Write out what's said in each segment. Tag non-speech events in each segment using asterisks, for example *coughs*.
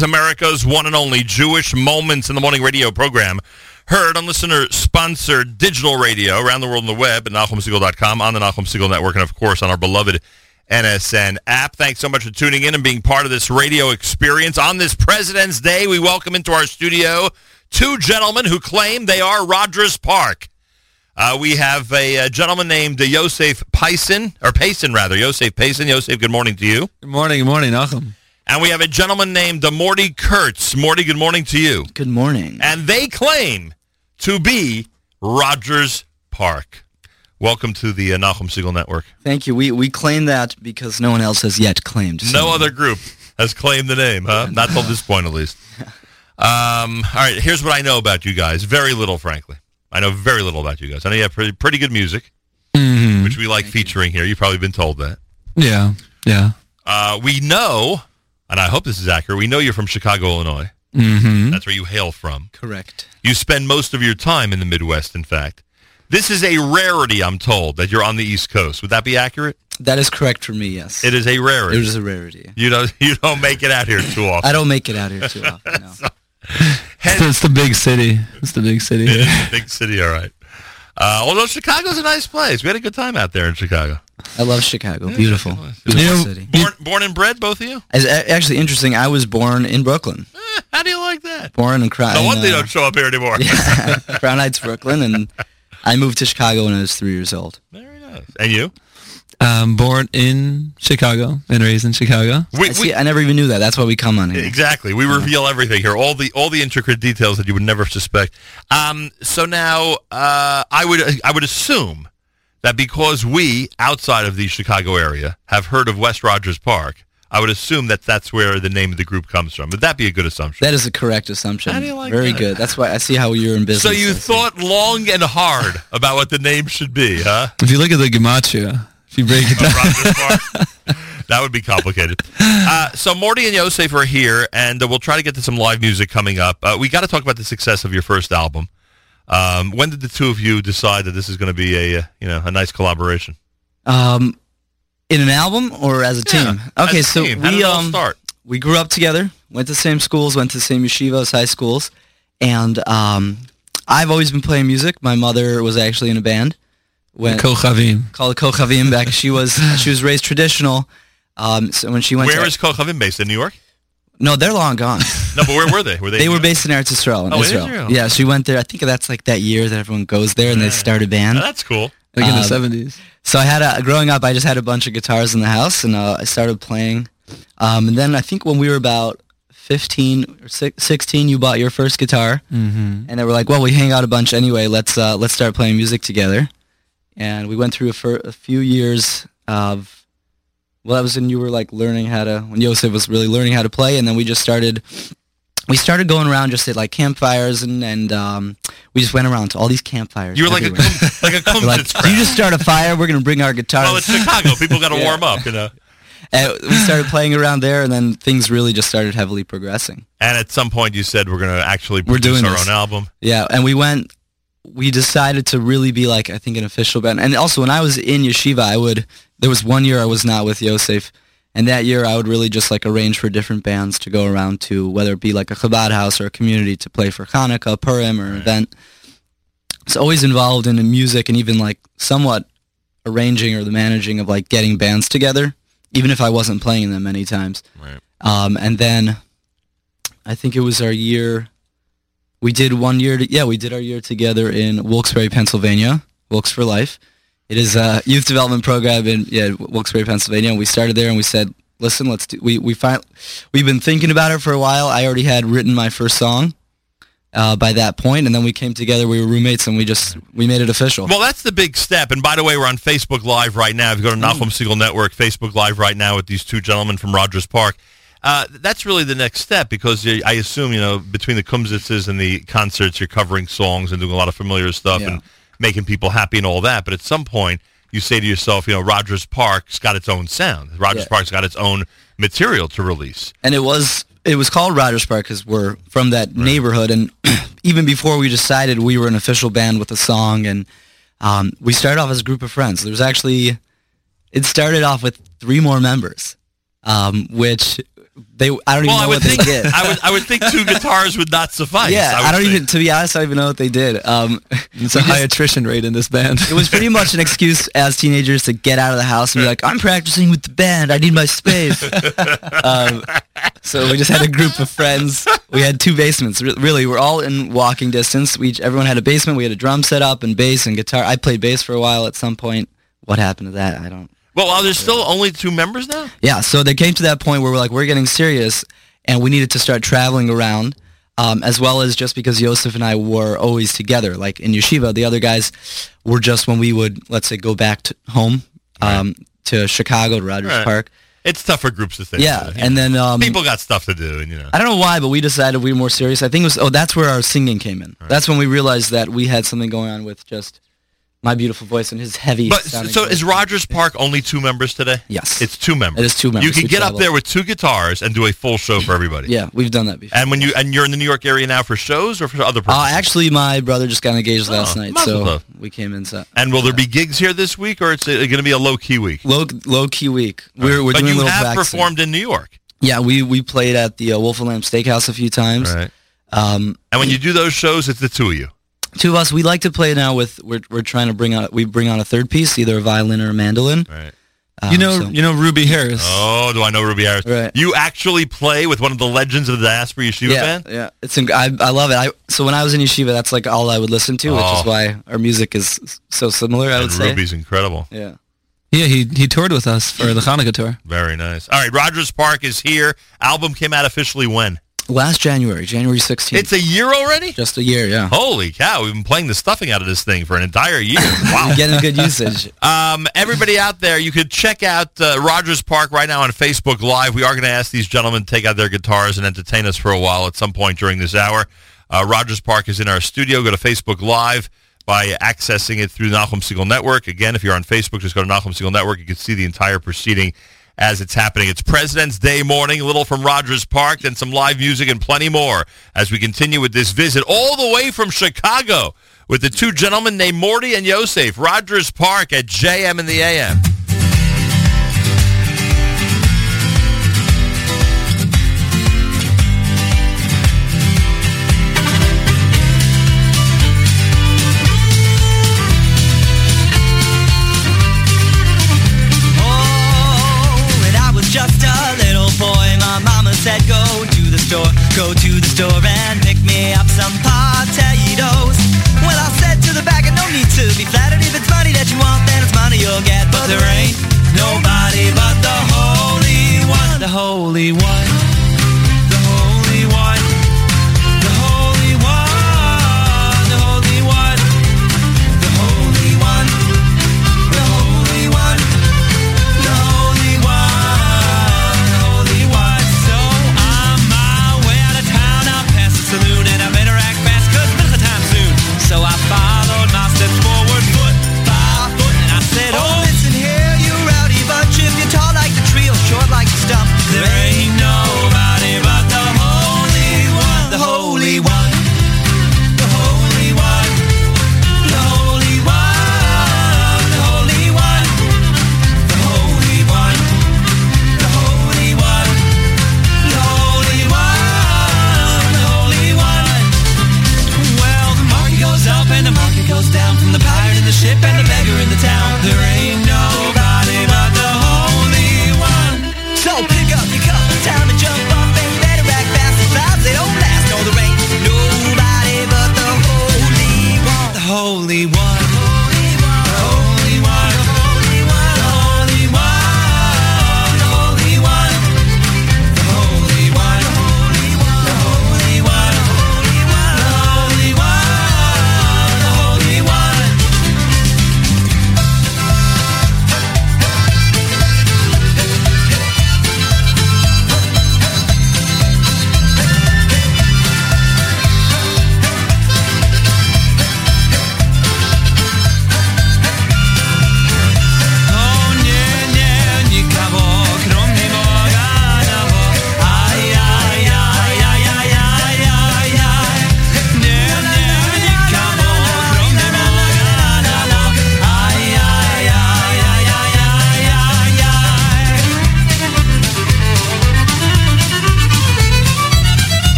is America's one and only Jewish Moments in the Morning radio program. Heard on listener-sponsored digital radio around the world on the web at NachumSegal.com, on the Nachum Segal Network, and of course on our beloved NSN app. Thanks so much for tuning in and being part of this radio experience. On this President's Day, we welcome into our studio two gentlemen who claim they are Rogers Park. Uh, we have a, a, gentleman named Yosef Payson, or Payson rather, Yosef Payson. Yosef, good morning to you. Good morning, good morning, Nachum. And we have a gentleman named Morty Kurtz. Morty, good morning to you. Good morning. And they claim to be Rogers Park. Welcome to the uh, Nachum Segal Network. Thank you. We we claim that because no one else has yet claimed. So. No other group has claimed the name, huh? Not till this point, at least. *laughs* Um, all right, here's what I know about you guys. Very little, frankly. I know very little about you guys. I know you have pretty, pretty good music, mm-hmm. which we like Thank featuring you. here. You've probably been told that. Yeah, yeah. Uh, we know, and I hope this is accurate, we know you're from Chicago, Illinois. Mm-hmm. That's where you hail from. Correct. You spend most of your time in the Midwest, in fact. This is a rarity, I'm told, that you're on the East Coast. Would that be accurate? That is correct for me, yes. It is a rarity. It is a rarity. You don't, *laughs* you don't make it out here too often. I don't make it out here too *laughs* often, no. so, it's the big city. It's the big city. *laughs* big city, all right. Uh, although Chicago's a nice place. We had a good time out there in Chicago. I love Chicago. Yeah, beautiful. Beautiful you know, city. Born, born and bred, both of you? It's actually interesting. I was born in Brooklyn. Eh, how do you like that? Born and Crown. No wonder uh, they don't show up here anymore. *laughs* Yeah, *laughs* Crown Heights, Brooklyn, and I moved to Chicago when I was three years old. Very nice. And you? Um, born in Chicago and raised in Chicago. We, I, see, I never even knew that. That's why we come on here. Exactly. We reveal everything here, all the all the intricate details that you would never suspect. Um, so now, uh, I would I would assume that because we outside of the Chicago area have heard of West Rogers Park, I would assume that that's where the name of the group comes from. Would that be a good assumption? That is a correct assumption. How do you like Very that? good. That's why I see how you're in business. So you thought long and hard about what the name should be, huh? If you look at the gematria, if you break it down. that would be complicated. Uh, so Morty and Yosef are here, and uh, we'll try to get to some live music coming up. Uh, we got to talk about the success of your first album. Um, when did the two of you decide that this is going to be a uh, you know a nice collaboration? Um, in an album or as a team? Yeah, okay, a so team. How we um start? we grew up together, went to the same schools, went to the same yeshivas, high schools, and um, I've always been playing music. My mother was actually in a band when Kochavim. Called Kochavim back. She was she was raised traditional. Um, so when she went, where to, is Kochavim based in New York? No, they're long gone. *laughs* no, but where were they? Were they? they were based in Eretz Israel. In oh, Israel. Israel. Yeah, she went there. I think that's like that year that everyone goes there and they start a band. Oh, that's cool. Like in um, the seventies. So I had a growing up. I just had a bunch of guitars in the house, and uh, I started playing. Um, and then I think when we were about 15 or 16 you bought your first guitar mm-hmm. and they were like well we hang out a bunch anyway let's uh, let's start playing music together and we went through a, for a few years of well that was when you were like learning how to when Yosef was really learning how to play and then we just started we started going around just at like campfires and and um, we just went around to all these campfires. You were like everywhere. a like a *laughs* like, you just start a fire. We're gonna bring our guitars. Well, it's Chicago. People got to *laughs* yeah. warm up, you know. And we started playing around there, and then things really just started heavily progressing. And at some point, you said we're gonna actually produce we're doing our this. own album. Yeah, and we went we decided to really be like I think an official band. And also when I was in yeshiva, I would there was one year I was not with Yosef, and that year I would really just like arrange for different bands to go around to, whether it be like a Chabad house or a community to play for Hanukkah, Purim, or an event. It's always involved in the music and even like somewhat arranging or the managing of like getting bands together, even if I wasn't playing them many times. Right. Um, and then I think it was our year we did one year. To, yeah, we did our year together in Wilkes-Barre, Pennsylvania. Wilkes for Life. It is a youth development program in yeah Wilkes-Barre, Pennsylvania. And we started there, and we said, "Listen, let's do." We we find we've been thinking about it for a while. I already had written my first song. Uh, by that point, and then we came together. We were roommates, and we just we made it official. Well, that's the big step. And by the way, we're on Facebook Live right now. If you go to mm. Segal Network, Facebook Live right now with these two gentlemen from Rogers Park. Uh, that's really the next step because I assume you know between the kumsitzes and the concerts, you're covering songs and doing a lot of familiar stuff yeah. and making people happy and all that. But at some point, you say to yourself, you know, Rogers Park's got its own sound. Rogers yeah. Park's got its own material to release. And it was it was called Rogers Park because we're from that right. neighborhood. And *clears throat* even before we decided we were an official band with a song, and um, we started off as a group of friends. There was actually it started off with three more members, um, which they I don't even Well, know I what would they think did. I would I would think two *laughs* guitars would not suffice. yeah, would I, don't think. even to be honest, I don't even know what they did. Um, It's a high attrition rate in this band. it was pretty much an *laughs* excuse as teenagers to get out of the house and be like, I'm practicing with the band. I need my space. *laughs* um, so we just had a group of friends. We had two basements. Re- really, we're all in walking distance. We each- everyone had a basement. We had a drum set up and bass and guitar. I played bass for a while at some point. What happened to that? I don't. Well, well, there's still only two members now. Yeah, so they came to that point where we're like, we're getting serious, and we needed to start traveling around, um, as well as just because Yosef and I were always together. Like in yeshiva, the other guys were just when we would, let's say, go back to home um, to Chicago to Rogers Right. Park. It's tough for groups to stay. Yeah, together. and then um, people got stuff to do, and you know. I don't know why, but we decided we were more serious. I think it was oh, that's where our singing came in. That's when we realized that we had something going on with just my beautiful voice and his heavy. But so voice. is Rogers Park only two members today? Yes. it's two members. It is two members. You can get up there with two guitars and do a full show for everybody. Yeah, we've done that before. And when you and you're in the New York area now for shows or for other Uh, actually, my brother just got engaged last Oh, night, so we came in. So and will there be gigs here this week, or it's going to be a low key week? low low key week. We're we're but doing a you have performed in New York, Yeah, we we played at the uh, Wolf and Lamb Steakhouse a few times. right? Um, And when you do those shows, it's the two of you. Two of us, we like to play now with. We're we're trying to bring out. We bring on a third piece, either a violin or a mandolin. Right. Um, you know, so- you know Ruby Harris. Oh, do I know Ruby Harris? Right. You actually play with one of the legends of the Diaspora Yeshiva yeah, band? yeah. It's inc- I I love it. I so when I was in yeshiva, that's like all I would listen to, which Oh. is why our music is so similar. I would And say. Ruby's incredible. Yeah. Yeah, he he toured with us for the Hanukkah tour. Very nice. All right, Rogers Park is here. Album came out officially when? Last January, January 16th. It's a year already? just a year, yeah. Holy cow, we've been playing the stuffing out of this thing for an entire year. *laughs* Wow. Getting good usage. *laughs* Um, everybody out there, you could check out uh, Rogers Park right now on Facebook Live. We are going to ask these gentlemen to take out their guitars and entertain us for a while at some point during this hour. Uh, Rogers Park is in our studio. Go to Facebook Live by accessing it through the Nachum Segal Network. Again, if you're on Facebook, just go to Nachum Segal Network. You can see the entire proceeding as it's happening. It's President's Day morning, a little from Rogers Park, then some live music and plenty more as we continue with this visit all the way from Chicago with the two gentlemen named Morty and Yosef. Rogers Park at JM in the AM. Go to the store and pick me up some potatoes. Well, I said to the bagger, no need to be flattered. If it's money that you want, then it's money you'll get. But there ain't nobody but the Holy One, the Holy One, Only One.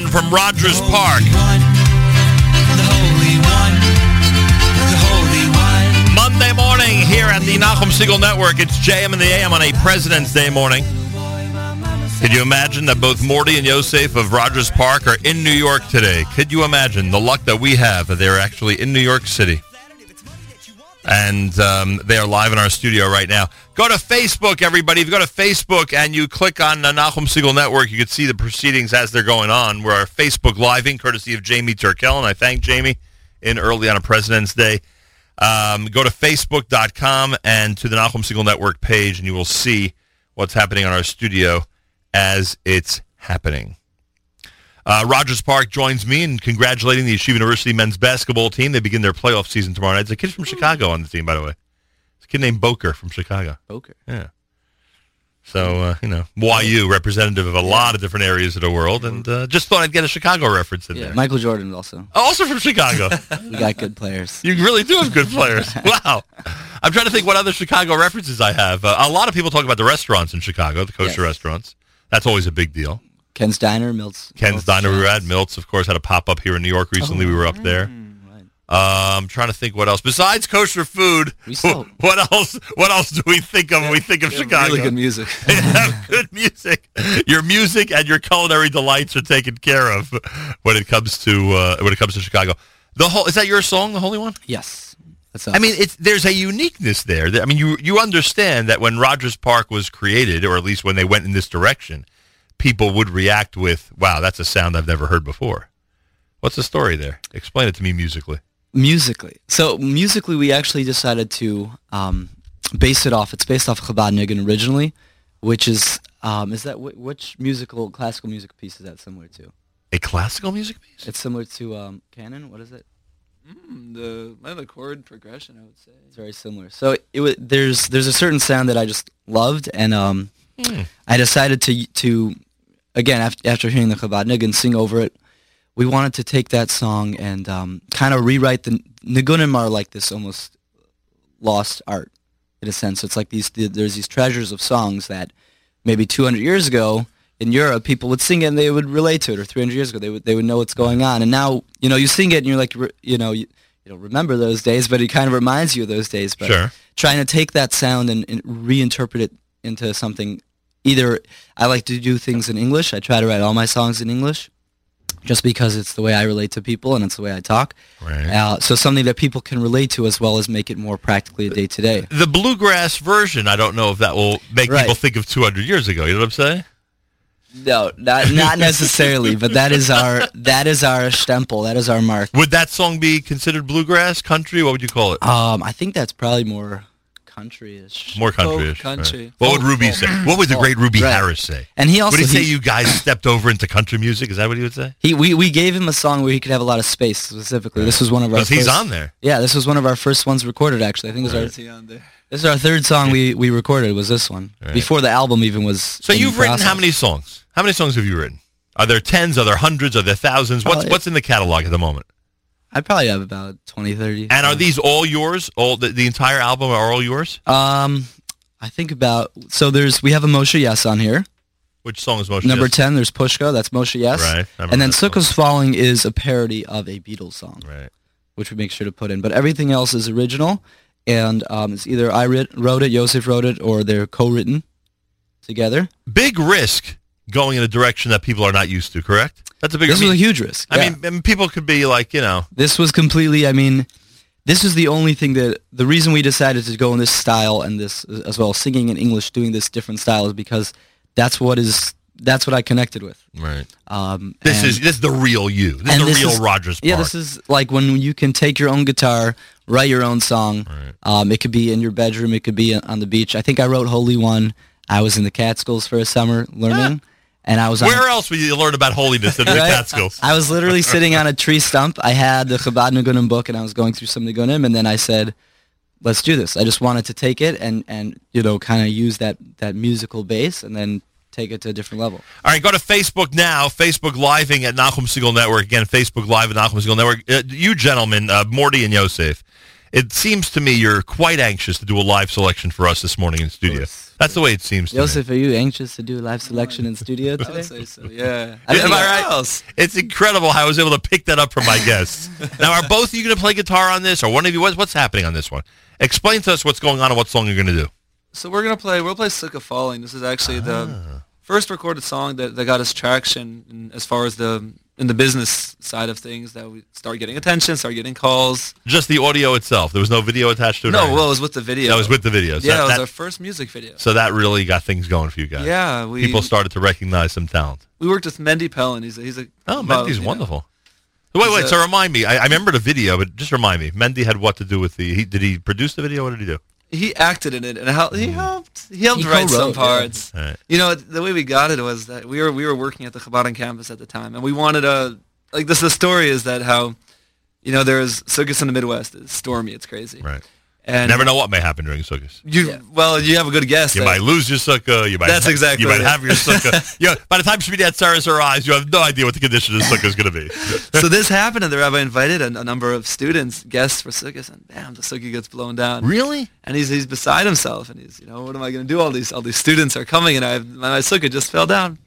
One from Rogers Park. The Holy One, the Holy One. Monday morning here at the Nachum Segal Network. It's JM in the AM on a President's Day morning. Could you imagine that both Morty and Yosef of Rogers Park are in New York today? Could you imagine the luck that we have that they're actually in New York City? And um, they are live in our studio right now. Go to Facebook, everybody. If you go to Facebook and you click on the Nachum Segal Network, you can see the proceedings as they're going on. We're Facebook living, courtesy of Jamie Turkel, and I thank Jamie in early on a President's Day. Um, go to facebook.com and to the Nachum Segal Network page, and you will see what's happening on our studio as it's happening. Uh, Rogers Park joins me in congratulating the Yeshiva University men's basketball team. They begin their playoff season tomorrow night. It's a kid from Chicago on the team, by the way. It's a kid named Boker from Chicago. Poker. Yeah. So, uh, you know, YU, representative of a lot of different areas of the world, and uh, just thought I'd get a Chicago reference in Yeah, there. Michael Jordan also. Also from Chicago. *laughs* We got good players. You really do have good players. *laughs* Wow. I'm trying to think what other Chicago references I have. Uh, a lot of people talk about the restaurants in Chicago, the kosher Yes. restaurants. That's always a big deal. Ken's Diner, Milts. Ken's Milts Diner we were at. Miltz, of course, had a pop up here in New York recently. we were up there. Right. Uh, I'm trying to think what else besides kosher food. Still- *laughs* what else? What else do we think of when we think of Chicago? Really good music. *laughs* They have good music. Your music and your culinary delights are taken care of when it comes to uh, when it comes to Chicago. The whole is that your song, the Holy One? yes. That's I mean, it's there's a uniqueness there. I mean, you you understand that when Rogers Park was created, or at least when they went in this direction, people would react with, "Wow, that's a sound I've never heard before." What's the story there? Explain it to me musically. musically. So musically, we actually decided to um, base it off. It's based off Chabad Nigun originally, which is um, is that wh- which musical classical music piece is that similar to? A classical music piece. It's similar to um, canon. What is it? Mm, the the chord progression, I would say. It's very similar. So it was there's there's a certain sound that I just loved, and um, Hmm. I decided to to again after after hearing the Chabad Nigun sing over it. We wanted to take that song and um, kind of rewrite the Nigunim are like this almost lost art in a sense. It's like these there's these treasures of songs that maybe 200 years ago in Europe people would sing it and they would relate to it, or 300 years ago they would they would know what's going on. And now you know you sing it and you're like you know you, you don't remember those days, but it kind of reminds you of those days. But Sure. trying to take that sound and, and reinterpret it into something. Either I like to do things in English. I try to write all my songs in English, just because it's the way I relate to people and it's the way I talk. Right. Uh, so something that people can relate to as well as make it more practically a day to day. The bluegrass version, I don't know if that will make Right. people think of 200 years ago. You know what I'm saying? No, not not *laughs* necessarily, but that is our that is our stempel. That is our mark. Would that song be considered bluegrass, country? What would you call it? Um, I think that's probably more country-ish. More country. country. What would Ruby folk. say? What would the Folk. great Ruby Right. Harris say? And he also would he say you guys stepped over into country music? Is that what he would say? He we, we gave him a song where he could have a lot of space specifically. This was one of our Because he's on there. Yeah, this was one of our first ones recorded actually. I think it was our Is on there? This is our third song we, we recorded was this one. Right. Before the album even was So in you've written how many songs? How many songs have you written? Are there tens? Are there hundreds? Are there thousands? What's Probably- what's in the catalog at the moment? I probably have about 20, 30. And are these all yours? All the, the entire album are all yours? Um, I think about so there's we have a Moshe Yess on here. Which song is most Number yes? ten, there's Pushka. That's Moshe Yess. Right, And then. Sukkah's Falling is a parody of a Beatles song, Right. which we make sure to put in. But everything else is original, and um, it's either I writ- wrote it, Yosef wrote it, or they're co-written together. Big risk going in a direction that people are not used to. Correct? That's a big. This I mean, was a huge risk. I yeah. mean, I mean, people could be like, you know, this was completely i mean this is the only thing that the reason we decided to go in this style and this as well singing in english doing this different style is because that's what is that's what i connected with right. um This and- is this is the real you. This is the this real is- Rogers Park. yeah this is like when you can take your own guitar write your own song Right. um it could be in your bedroom it could be on the beach i think i wrote holy one i was in the catskills for a summer learning and i was on Where else would you learn about holiness than in the Catskills? I was literally sitting on a tree stump. I had the Chabad Nigunim book, and I was going through some Nigunim, and then I said, "Let's do this." I just wanted to take it and and you know kind of use that that musical base, and then take it to a different level. All right, go to Facebook now. Facebook Living at Nachum Segal Network. Again, Facebook Live at Nachum Segal Network. Uh, you gentlemen, uh, Morty and Yosef, It seems to me you're quite anxious to do a live selection for us this morning in studio. That's the way it seems to me. Joseph, are you anxious to do a live selection in studio I *laughs* today? would say so. Yeah. I Am I right? else? It's incredible how I was able to pick that up from my guests. *laughs* now, are both of you going to play guitar on this, or one of you? What's, what's happening on this one? Explain to us what's going on and what song you're going to do. So we're gonna play. We'll play "Sukkah's Falling." This is actually the Ah. first recorded song that, that got us traction as far as the in the business side of things. That we start getting attention, start getting calls. Just the audio itself. There was no video attached to it. No, well, it was with the video. that was with the video. So yeah, that, it was that- our first music video. so that really got things going for you guys. Yeah, we People started to recognize some talent. we worked with Mendy Pellin. He's a, he's a Oh, well, Mendy's you know, wonderful. Wait, wait. A- so remind me. I, I remember the video, but just remind me. Mendy had what to do with the? He, did he produce the video? What did he do? He acted in it and hel- he helped. He helped He write some co-wrote, yeah. parts. You know, the way we got it was that we were we were working at the Chabad campus at the time, and we wanted a like this. The story is that how, you know, there's circus in the Midwest. It's stormy. It's crazy. Right. And Never know what may happen during sukkahs. You well, you have a good guess. You that- might lose your sukkah. You might. That's exactly You might it. have your sukkah. *laughs* you know, by the time Shmini Atzeres arrives, you have no idea what the condition of the sukkah is going to be. *laughs* so this happened, and the rabbi invited a, a number of students, guests for sukkahs, and bam, the sukkah gets blown down. really? And he's he's beside himself, and he's you know what am I going to do? All these all these students are coming, and I my, my sukkah just fell down.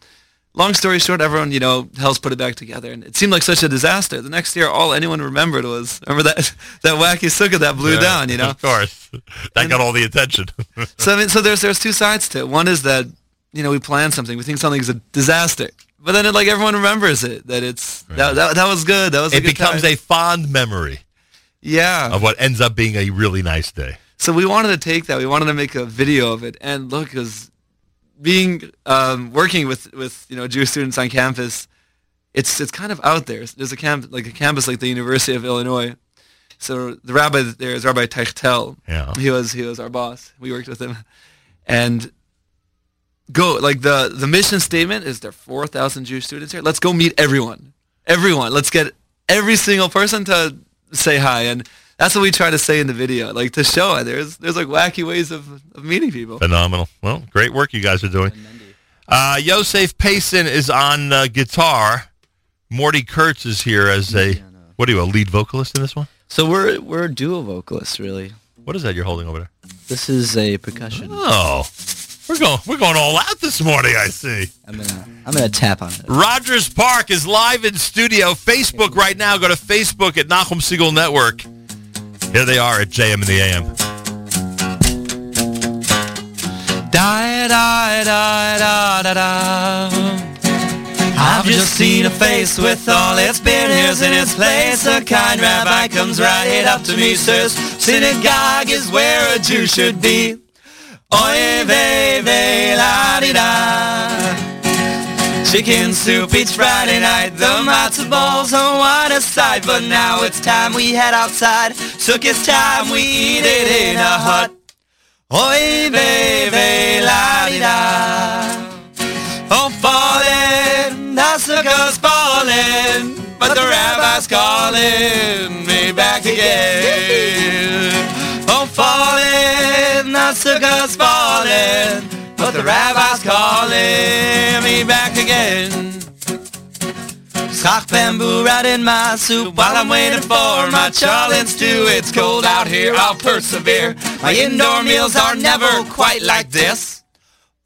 Long story short, everyone you know helps put it back together, and it seemed like such a disaster. The next year, all anyone remembered was remember that *laughs* that wacky sukkah that blew Yeah, down. You know, Of course. That got all the attention. *laughs* so I mean, so there's there's two sides to it. One is that you know we plan something, we think something is a disaster, but then it, like everyone remembers it that it's that, that that was good. That was a it good becomes time. a fond memory yeah. of what ends up being a really nice day. So we wanted to take that. We wanted to make a video of it. And look, because being um, working with with you know Jewish students on campus, it's it's kind of out there. There's a camp like a campus like the University of Illinois. So the rabbi there is Rabbi Tiechtel. Yeah. He was he was our boss. We worked with him, and go like the the mission statement is there are four thousand Jewish students here. Let's go meet everyone, everyone. Let's get every single person to say hi, and that's what we try to say in the video, like to show it. There's there's like wacky ways of, of meeting people. Phenomenal. Well, great work you guys are doing. Uh, Yosef Payson is on uh, guitar. Morty Kurtz is here as a, what are you, a lead vocalist in this one? So we're we're duo vocalists, really. What is that you're holding over there? This is a percussion. Oh, we're going, we're going all out this morning, I see. I'm gonna I'm gonna tap on it. Rogers Park is live in studio. Facebook right now. Go to Facebook at Nachum Segal Network. Here they are at JM in the AM. Da da da da da da. I've just seen a face with all its beard in its place. A kind rabbi comes right up to me, says, Synagogue is where a Jew should be. Oy vey vey la di da. Chicken soup each Friday night, the matzo balls on one side. But now it's time we head outside. Took it's time we eat it in a hut. Oy vey vey la di da. Oh, falling, the sukkah's falling, but the rabbi's calling me back again. Oh, falling, the sukkah's falling, but the rabbi's calling me back again. Schach bamboo right in my soup while I'm waiting for my cholent stew. It's cold out here, I'll persevere. My indoor meals are never quite like this.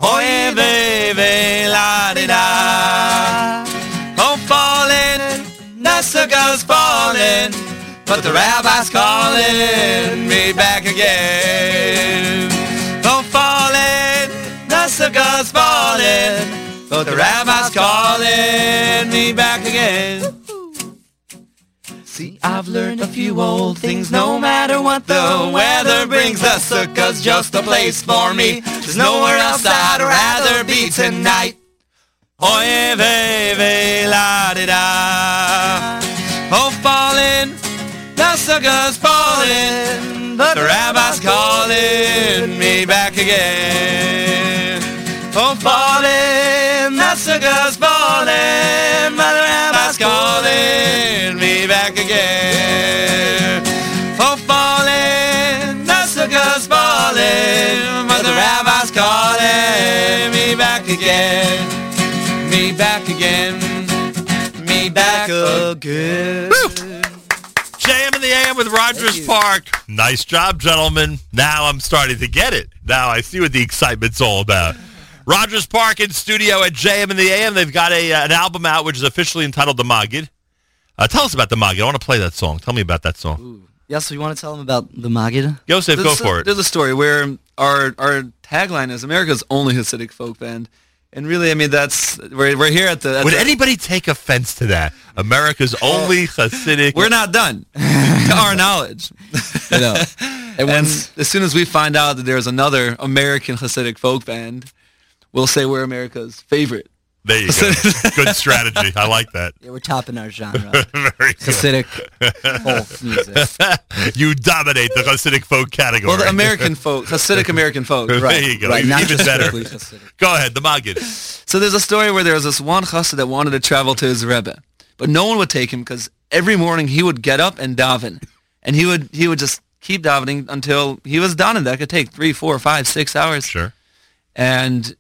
Oy baby la di da. Oh falling, sukkah's falling, but the rabbi's calling me back again. Falling, the sukkah's falling, but the rabbi's calling me back again. See, I've learned a few old things. No matter what the weather brings, the sukkah's just a place for me. There's nowhere else I'd rather be tonight. Oy vey vey la di da. Oh, falling, the sukkah's falling, but the rabbi's calling me back again. Oh, falling, that's the sukkah's falling, but the rabbi's calling me er back again. Oh, falling, the sukkah's falling, but the rabbi's calling me er back again. Me er back again. Me back again. JM in the the AM with Rogers Park. Nice job, gentlemen. Now I'm starting to get it. Now I see what the excitement's all about. Rogers Park in studio at JM in the AM. They've got a uh, an album out which is officially entitled The Magid. Uh, tell us about The Magid. I want to play that song. Tell me about that song. Yeah, so you want to tell them about the Magid? Yosef, go There's a- for it. There's a story where our our tagline is America's only Hasidic folk band, and really, I mean, that's we're we're here at the. At Would the- anybody take offense to that? America's only Hasidic. We're not done, *laughs* to our knowledge. You know, *laughs* And as soon as we find out that there's another American Hasidic folk band, we'll say we're America's favorite. There you go. *laughs* Good strategy. I like that. yeah, we're topping our genre. *laughs* Very good. Hasidic folk music. *laughs* you dominate the Hasidic folk category. Well, the American folk, Hasidic American folk. There you go. Right, not Even just better. Go ahead, the Magid. So there's a story where there was this one chassid that wanted to travel to his rebbe, but no one would take him because every morning he would get up and daven, and he would he would just keep davening until he was done, and that could take three, four, five, six hours. Sure. And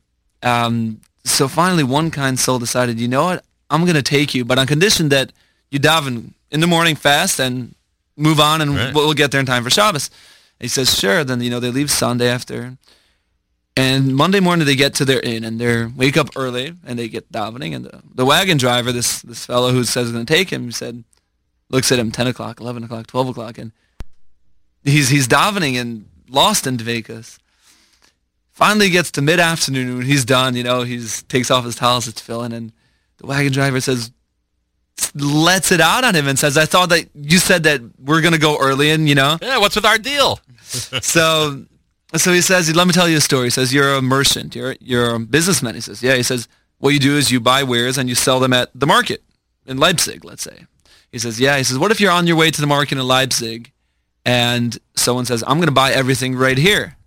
um, so finally, one kind soul decided, you know what, I'm going to take you, but on condition that you daven in the morning fast and move on, and Right. we'll, get there in time for Shabbos. And he says, sure. Then you know they leave Sunday after, and Monday morning they get to their inn and they wake up early and they get davening. And the, the wagon driver, this this fellow who says he's going to take him, said, looks at him 10 o'clock, 11 o'clock, 12 o'clock, and he's he's davening and lost in Vegas. Finally gets to mid afternoon when he's done, you know, he's takes off his tallis, it's filling, and the wagon driver says lets it out on him and says, I thought that you said that we're gonna go early and you know. Yeah, what's with our deal? *laughs* *laughs* so so he says, let me tell you a story. He says, You're a merchant, you're you're a businessman. He says, Yeah, he says, What you do is you buy wares and you sell them at the market in Leipzig, let's say. He says, Yeah, he says, What if you're on your way to the market in Leipzig and someone says, I'm gonna buy everything right here.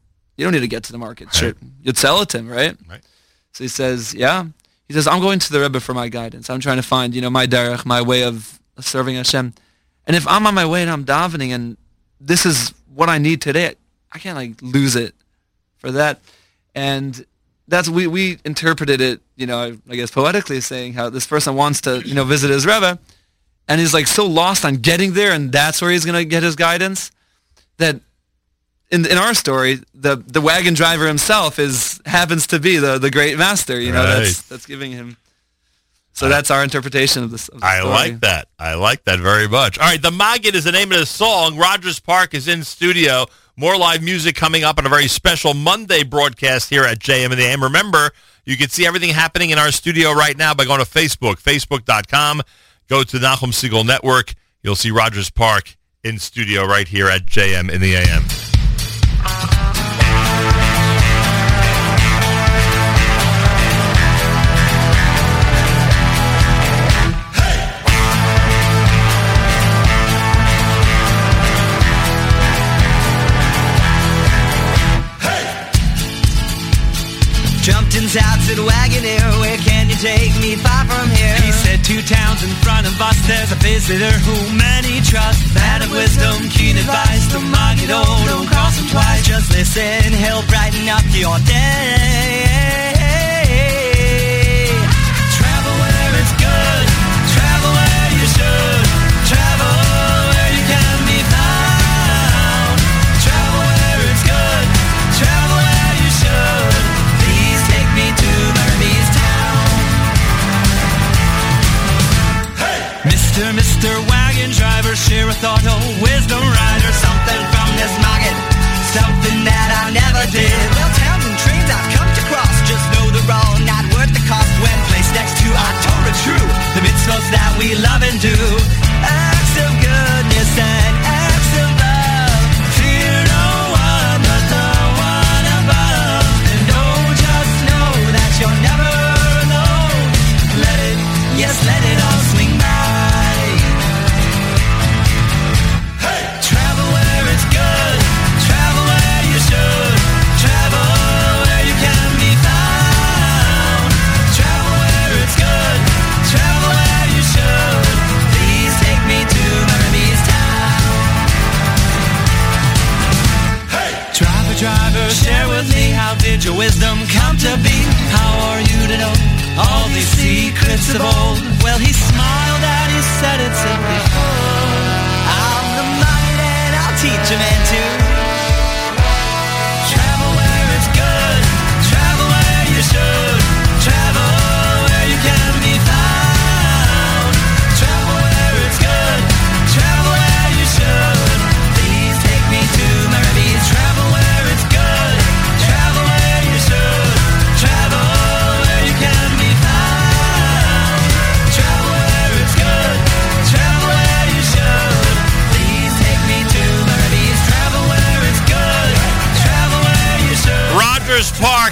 You don't need to get to the market. Sure. You'd sell it to him, right? Right. So he says, yeah. He says, I'm going to the Rebbe for my guidance. I'm trying to find, you know, my derech, my way of serving Hashem. And if I'm on my way and I'm davening and this is what I need today, I can't like lose it for that. And that's we we interpreted it, you know, I guess poetically saying how this person wants to, you know, visit his Rebbe and he's like so lost on getting there and that's where he's gonna get his guidance that in in our story, the the wagon driver himself is happens to be the the great master. You know, that's Right. that's giving him. So that's our interpretation of this. Of the I story. like that. I like that very much. All right, the Magid is the name of the song. Rogers Park is in studio. More live music coming up on a very special Monday broadcast here at JM in the AM. Remember, you can see everything happening in our studio right now by going to Facebook, facebook.com. Go to Nachum Segal Network. You'll see Rogers Park in studio right here at JM in the AM. Take me far from here? He said two towns in front of us, there's a visitor who many trust. Man of wisdom, keen advice, the Magido, don't cross him twice. Just listen, he'll brighten up your day. Share a thought, oh, wisdom rider, Something from this market, something that I never did. Well, towns and trains I've come to cross, just know they're all not worth the cost when placed next to our Torah true. The mitzvahs that we love and do, acts your wisdom come to be? How are you to know all these secrets of old? Well, he smiled and he said it simply. I'm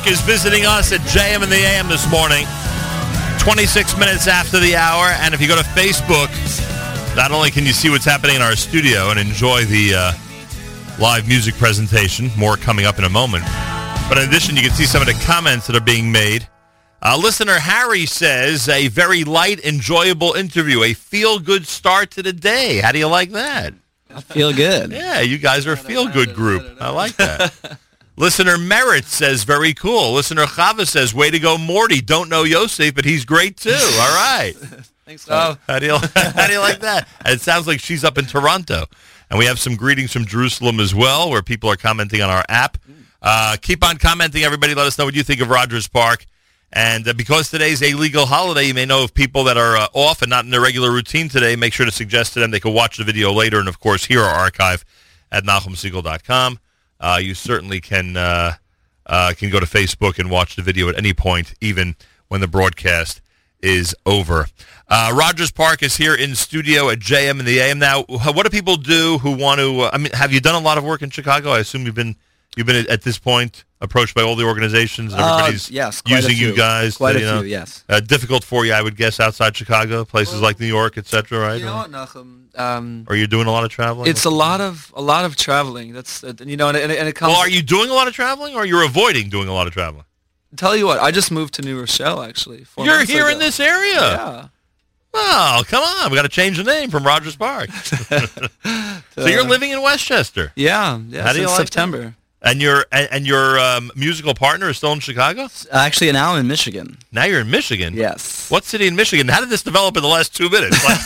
is visiting us at JM in the AM this morning. 26 minutes after the hour. And if you go to Facebook, not only can you see what's happening in our studio and enjoy the uh, live music presentation, more coming up in a moment, but in addition, you can see some of the comments that are being made. Uh, listener Harry says, a very light, enjoyable interview, a feel-good start to the day. How do you like that? I feel good. Yeah, you guys are a feel-good group. I like that. *laughs* Listener Merritt says, very cool. Listener Chava says, way to go, Morty. Don't know Yosef, but he's great too. *laughs* All right. Thanks, so. How do you *laughs* how do you like that? It sounds like she's up in Toronto, and we have some greetings from Jerusalem as well, where people are commenting on our app. Uh, keep on commenting, everybody. Let us know what you think of Rogers Park. And uh, because today's a legal holiday, you may know of people that are uh, off and not in their regular routine today. Make sure to suggest to them they can watch the video later, and of course, hear our archive at NachumSegal.com. Uh, you certainly can uh, uh, can go to Facebook and watch the video at any point, even when the broadcast is over. Uh, Rogers Park is here in studio at JM in the AM. Now, what do people do who want to? Uh, I mean, have you done a lot of work in Chicago? I assume you've been you've been at, at this point approached by all the organizations and Uh, everybody's yes, quite a using you guys. Quite to, a you know, few, yes. Uh, difficult for you, I would guess, outside Chicago, places Well, like New York, etc. Right? You know what, Nachum? Um, Or you're doing a lot of traveling? it's a lot of a lot of traveling. That's uh, you know, and, it- and it comes. well, are you doing a lot of traveling, or you're avoiding doing a lot of traveling? Tell you what, I just moved to New Rochelle actually. You're here in this area. Yeah. Oh, come on. We got to change the name from Rogers Park. *laughs* *laughs* so you're living in Westchester. Yeah. Yeah. How do you like? September. And your and, and your um, musical partner is still in Chicago? Actually, now I'm in Michigan. Now you're in Michigan. Yes. What city in Michigan? How did this develop in the last two minutes? Like,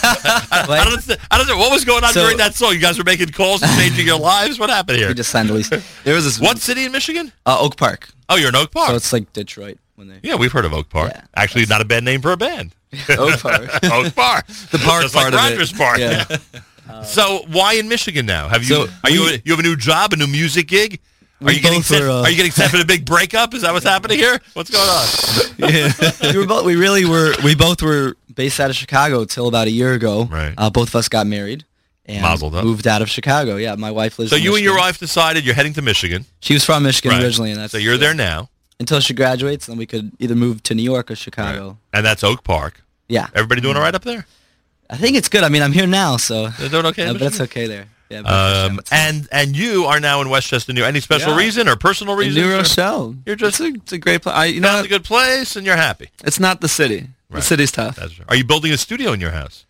I, don't, understand- I don't know. What was going on So- during that song? You guys were making calls and changing your lives? What happened here? *laughs* We just signed a lease. There was this What city in Michigan? uh, Oak Park. Oh, you're in Oak Park. So it's like Detroit when they. yeah, we've heard of Oak Park. Yeah, Actually, not a bad name for a band. *laughs* Oak Park. *laughs* Oak Park. The park Just part like of it. Rogers Park. Yeah. So why in Michigan now? Have you So are you you have a new job, a new music gig? Are you getting both set, were, uh, Are you getting set for the big breakup? Is that what's happening here? What's going on? *laughs* we, were both, we really were. We both were based out of Chicago till about a year ago. Right. Uh, both of us got married and Mazel tov. moved out of Chicago. Yeah, my wife lives. So in you and your wife decided you're heading to Michigan. She was from Michigan Right. originally, and that's So you're there now, until she graduates, and we could either move to New York or Chicago. and that's Oak Park. Yeah, Everybody doing all right up there? I think it's good. I mean, I'm here now, so They're doing okay. uh, but it's okay there. Yeah. Um, and and you are now in Westchester, New York. Any special Yeah. reason or personal reason? New Rochelle. You're just- it's a, it's a great place. I, you know, Found a good place, and you're happy. it's not the city. Right. The city's tough. Right. Are you building a studio in your house?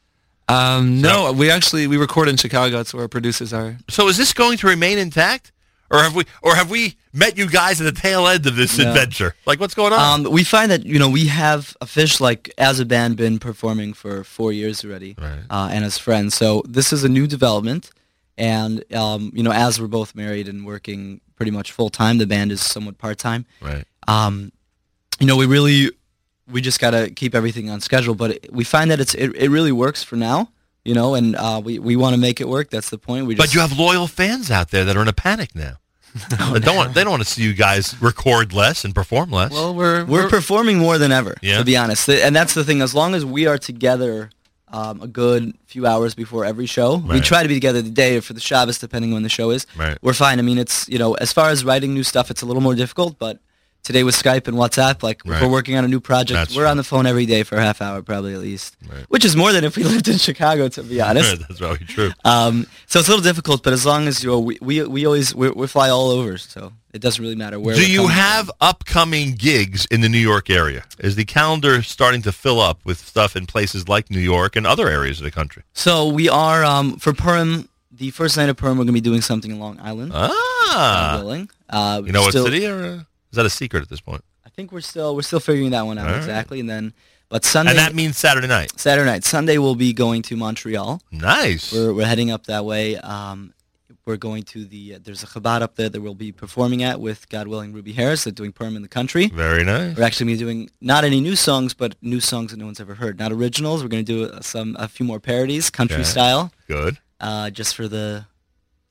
Um, no, we actually we record in Chicago. That's where our producers are. So is this going to remain intact, or have we or have we met you guys at the tail end of this No. adventure? Like, what's going on? Um, we find that you know we have a fish like as a band been performing for four years already, Right. uh, and as friends. So this is a new development, and um, you know as we're both married and working pretty much full time, the band is somewhat part time. right. Um, you know we really we just gotta keep everything on schedule, but it, we find that it's it, it really works for now. You know, and uh, we we want to make it work. That's the point. We just, But you have loyal fans out there that are in a panic now. *laughs* they don't want they don't want to see you guys record less and perform less. Well, we're We're performing more than ever, Yeah? to be honest. And that's the thing. As long as we are together um, a good few hours before every show, we try to be together the day for the Shabbos, depending on when the show is. Right. We're fine. I mean, it's you know, as far as writing new stuff, it's a little more difficult. But today with Skype and WhatsApp, like Right. if we're working on a new project, That's we're true. on the phone every day for a half hour, probably at least, Right. which is more than if we *laughs* lived in Chicago, to be honest. *laughs* That's probably true. Um, so it's a little difficult, but as long as you know, we we, we always we, we fly all over, so it doesn't really matter where. Do you coming from. have upcoming gigs in the New York area? Is the calendar starting to fill up with stuff in places like New York and other areas of the country? So we are um, for Purim. The first night of Purim, we're going to be doing something in Long Island. Ah, willing. Uh, you know what city, or uh, is that a secret at this point? I think we're still we're still figuring that one out All right. exactly. And then, but Sunday, And that means Saturday night. Saturday night, Sunday we'll be going to Montreal. Nice. We're we're heading up that way. Um, we're going to the uh, there's a Chabad up there that we'll be performing at with God willing Ruby Harris. They're doing Perm in the country. Very nice. We're actually going to be doing not any new songs, but new songs that no one's ever heard. Not originals. We're going to do uh, some a few more parodies, country Okay. style, Good. uh, just for the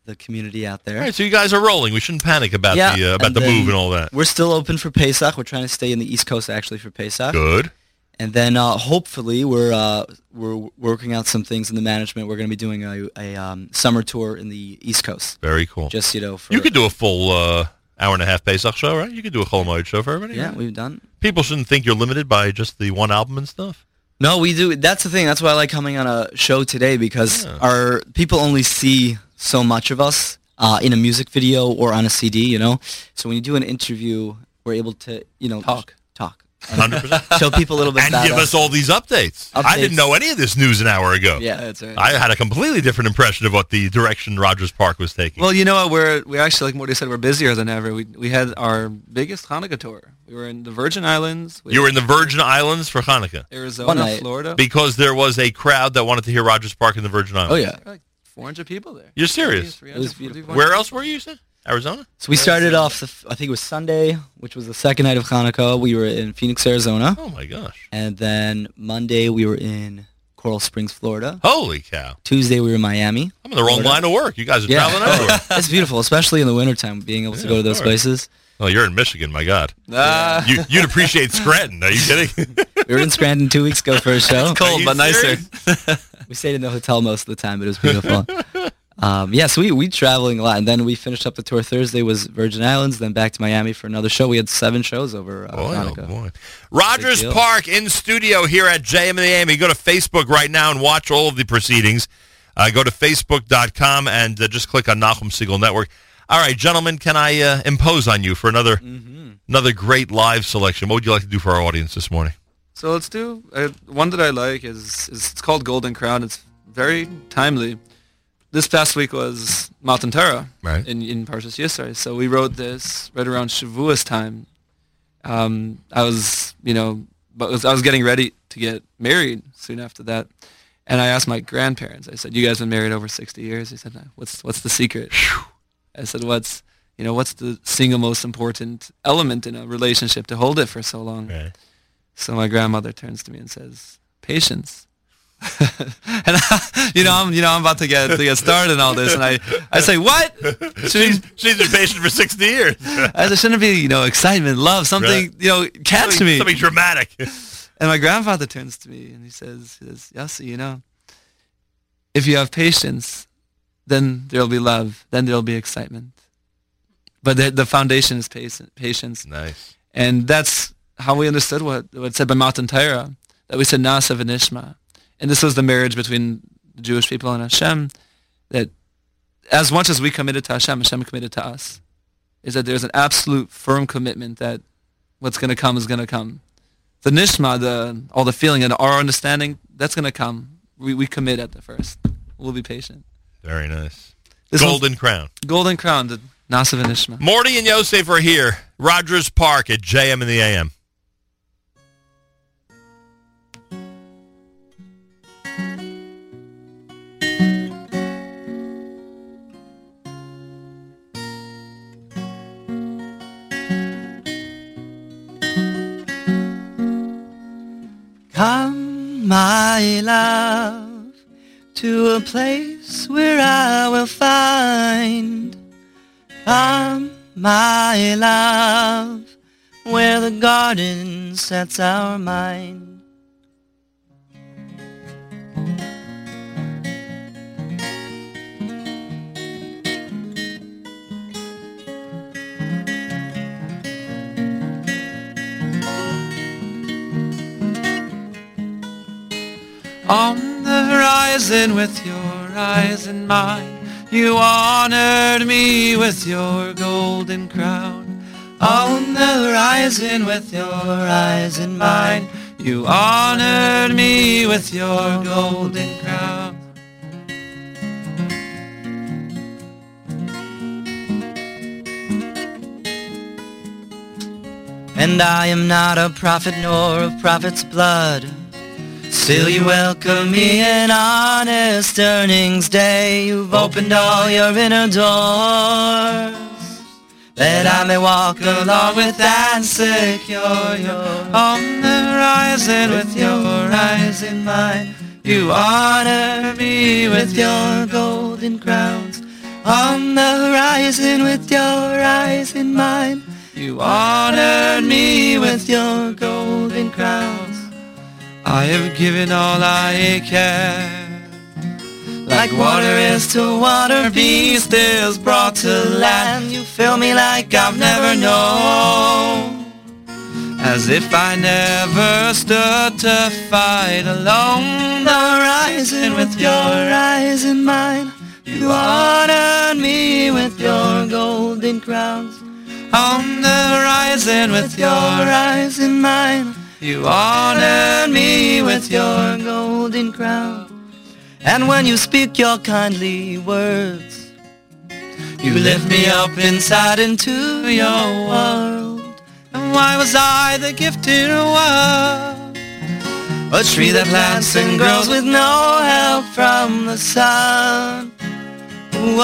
the community out there. All right, so you guys are rolling. We shouldn't panic about Yeah, the uh, about the move and all that. We're still open for Pesach. We're trying to stay in the East Coast actually for Pesach. Good. And then uh, hopefully we're uh, we're working out some things in the management. We're going to be doing a, a um, summer tour in the East Coast. Very cool. Just you know, for you could do a full uh, hour and a half Pesach show, right? You could do a Chol Moed show for everybody. Yeah, right? we've done. People shouldn't think you're limited by just the one album and stuff. No, we do. That's the thing. That's why I like coming on a show today because Yeah. our people only see so much of us uh, in a music video or on a CD. You know, so when you do an interview, we're able to you know Talk. talk, Hundred percent. show people a little bit And give us all these updates. I didn't know any of this news an hour ago. Yeah, That's right. I had a completely different impression of what the direction Rogers Park was taking. Well, you know what? We're we actually, like Morty said, we're busier than ever. We we had our biggest Hanukkah tour. We were in the Virgin Islands. We you were in the Virgin Islands for Hanukkah Arizona, Florida. because there was a crowd that wanted to hear Rogers Park in the Virgin Islands. Oh yeah. like 400 people there. You're serious? 300, It was beautiful. Where else were you? you said? Arizona? So we started off. The, f- I think it was Sunday, which was the second night of Hanukkah. We were in Phoenix, Arizona, Oh my gosh! and then Monday we were in Coral Springs, Florida. Holy cow! Tuesday we were in Miami. I'm in the wrong line of work. You guys are Yeah. traveling *laughs* everywhere. it's beautiful, especially in the wintertime, being able to Yeah, go to of those course. places. oh, you're in Michigan. My God, *laughs* Ah, you, you'd appreciate Scranton. Are you kidding? *laughs* We were in Scranton two weeks ago for a show. cold you but nicer. serious? We stayed in the hotel most of the time, but it was beautiful. *laughs* um, yeah, so we we traveling a lot, and then we finished up the tour. Thursday was Virgin Islands, then back to Miami for another show. We had seven shows over uh, Boy, oh boy. Rogers Park in studio here at JM AM. Go to Facebook right now and watch all of the proceedings. Uh, go to facebook.com and uh, just click on Nachum Segal Network. All right, gentlemen, can I uh, impose on you for another Mm-hmm. another great live selection? What would you like to do for our audience this morning? So let's do uh, one that I like is, is it's called Golden Crown. It's very timely. This past week was Matan Torah Right. in in Parshas Yisrael. So we wrote this right around Shavuos time. Um, I was you know but was, I was getting ready to get married soon after that, and I asked my grandparents. I said, "You guys been married over sixty years?" They said, "No. "What's what's the secret?" I said, "What's you know what's the single most important element in a relationship to hold it for so long?" Right. So my grandmother turns to me and says, "Patience." *laughs* and I, you know, I'm you know I'm about to get to get started in all this, and I I say, "What?" She's, she's been patient for 60 years. *laughs* I said, "Shouldn't it be you know excitement, love, something Right. you know catch something, me?" Something dramatic. And my grandfather turns to me and he says, he says, Yossi, you know, if you have patience, then there'll be love, then there'll be excitement. But the, the foundation is patience, patience. nice. And that's how we understood what what said by Matan Torah, that we said Na'aseh v'nishma. And this was the marriage between the Jewish people and Hashem, that as much as we committed to Hashem, Hashem committed to us, is that there's an absolute firm commitment that what's going to come is going to come. The nishma, the all the feeling and our understanding, that's going to come. We, we commit at the first. We'll be patient. Very nice. This Golden Crown. golden crown, the Na'aseh v'nishma. Morty and Yosef are here. Rogers Park at JM and the AM. My love, to a place where I will find. Come, my love, where the garden sets our mind. On the horizon with your eyes in mine, you honored me with your golden crown. On the horizon with your eyes in mine, you honored me with your golden crown. And I am not a prophet nor of prophet's blood. Still you welcome me in honest earnings day. You've opened all your inner doors. That I may walk along with and secure On the horizon with your eyes in mine, you honor me with your golden crowns. On the horizon with your eyes in mine. You honored me with your golden crowns. I have given all I can. Like water is to water, beast is brought to land. You fill me like I've never known. As if I never stood to fight alone. The horizon with your eyes in mine. You honored me with your golden crowns. On the horizon with your eyes in mine. You honored me with your golden crown. And when you speak your kindly words, you lift me up inside into your world. And why was I the gifted one? A tree that plants and grows with no help from the sun. Whoa,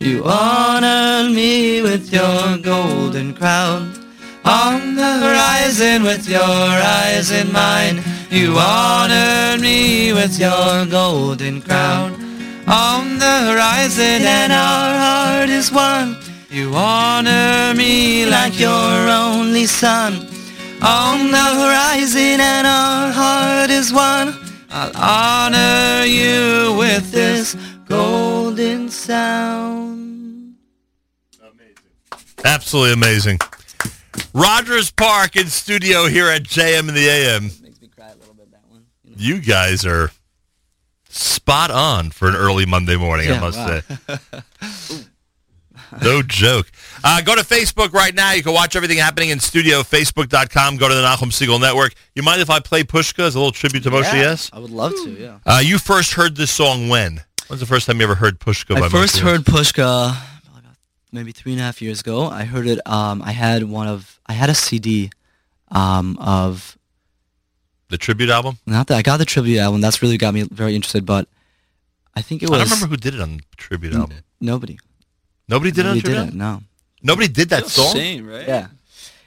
you honored me with your golden crown. On the horizon with your eyes in mine, you honored me with your golden crown. On the horizon and our heart is one. You honor me like your only son. On the horizon and our heart is one. I'll honor you with this golden sound. Amazing. Absolutely amazing. Rogers Park in studio here at JM in the AM. Makes me cry a little bit, that one. You guys are spot on for an early Monday morning, I must wow. say. *laughs* no joke. Uh, go to Facebook right now. You can watch everything happening in studio, facebook.com. Go to the Nachum Segal Network. You mind if I play Pushka as a little tribute to Moshe Yess? I would love to, yeah. Uh, you first heard this song when? When's the first time you ever heard Pushka by I first Moshe Yess? heard Pushka maybe three and a half years ago. I heard it. Um, I had one of. I had a CD um, of the tribute album. not that I got the tribute album. That's really got me very interested. But I think it was. I don't remember who did it on the tribute album. nobody. Nobody did nobody it on did tribute it. album? No. Nobody did that song? Shame, right? Yeah.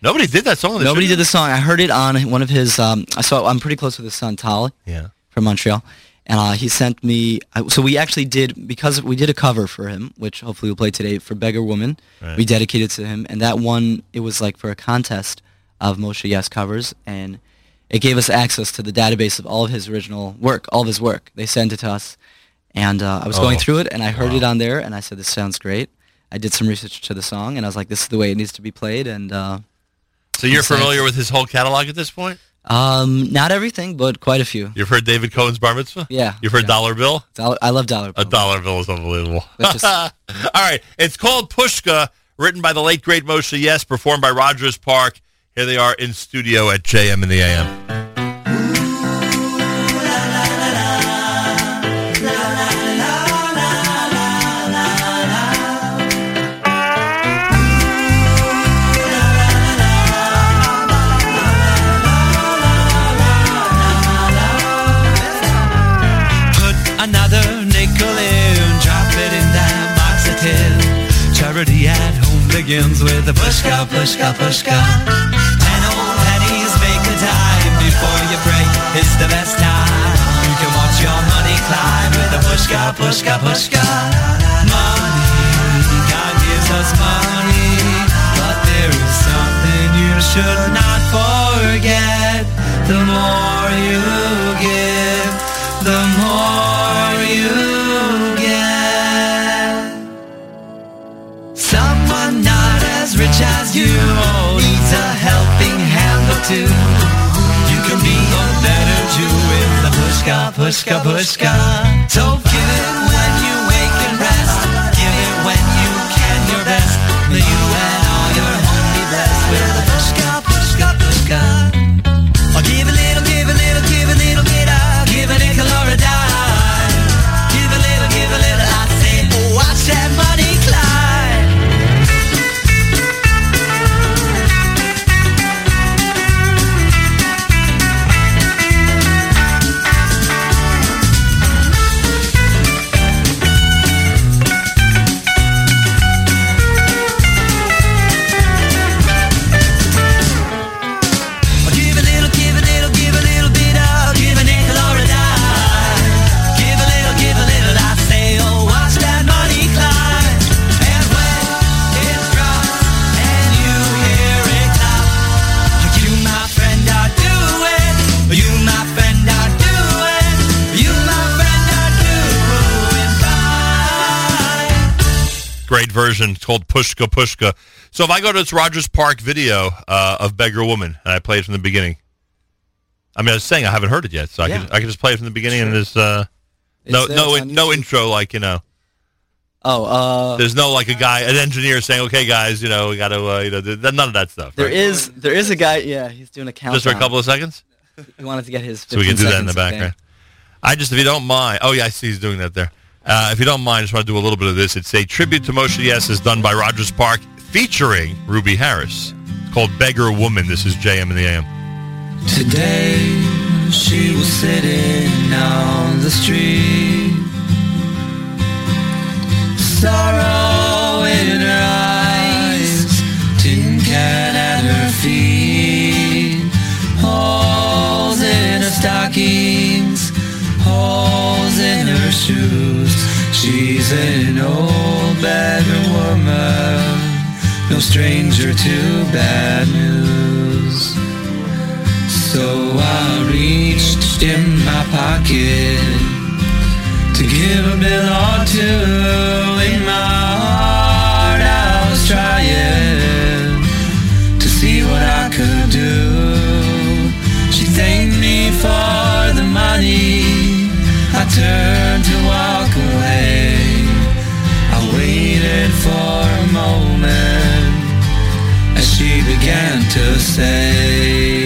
Nobody did that song on the Nobody did tribute the song. I heard it on one of his. Um, so I'm pretty close with his son Tal Yeah. from Montreal, and uh, he sent me. So we actually did because we did a cover for him, which hopefully we'll play today for "Beggar Woman." Right. We dedicated to him, and that one it was like for a contest of Moshe Yess covers, and it gave us access to the database of all of his original work, all of his work. They sent it to us, and uh, I was going Oh, through it, and I heard it on there, and I said, "This sounds great." I did some research to the song, and I was like, "This is the way it needs to be played," and. Uh, So you're familiar with his whole catalog at this point? Um, not everything, but quite a few. You've heard David Cohen's Bar Mitzvah? Yeah, You've heard yeah. Dollar Bill? Dollar, I love Dollar Bill. A dollar bill is unbelievable. Just- *laughs* All right. It's called Pushka, written by the late, great Moshe Yess, performed by Rogers Park. Here they are in studio at JM in the AM. Pushka, pushka, pushka. Ten old pennies make a dime before you break. It's the best time. You can watch your money climb with a pushka, pushka, pushka. Money, God gives us money, but there is something you should not forget. The more you give, the more you get. You needs a helping hand or two. You can be a better Jew with the pushka, pushka, pushka. So give it version. It's called Pushka Pushka. So if I go to this Rogers Park video uh, of Beggar Woman and I play it from the beginning, I mean, I was saying I haven't heard it yet, so I Yeah. can I can just play it from the beginning and there's uh, no there, no no intro like you know. Oh, uh, There's no like a guy, an engineer saying, "Okay, guys, you know, we got to, uh, you know, none of that stuff." there right? is there is a guy. Yeah, he's doing a countdown. just for a couple of seconds, He wanted to get his. so we can 15 do that in the background. I just, if you don't mind, oh yeah, I see he's doing that there. Uh, if you don't mind, I just want to do a little bit of this. It's a tribute to Moshe Yess, is done by Rogers Park, featuring Ruby Harris. It's called "Beggar Woman." This is JM in the AM. Today she was sitting on the street Sorrow in her eyes Tin can at her feet Holes in her stockings Holes in her shoes She's an old bad woman No stranger to bad news so I reached in my pocket to give a bill or two. In my heart, I was trying to see what I could do. She thanked me for the money. I turned to began to say.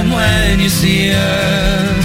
Time when you see her,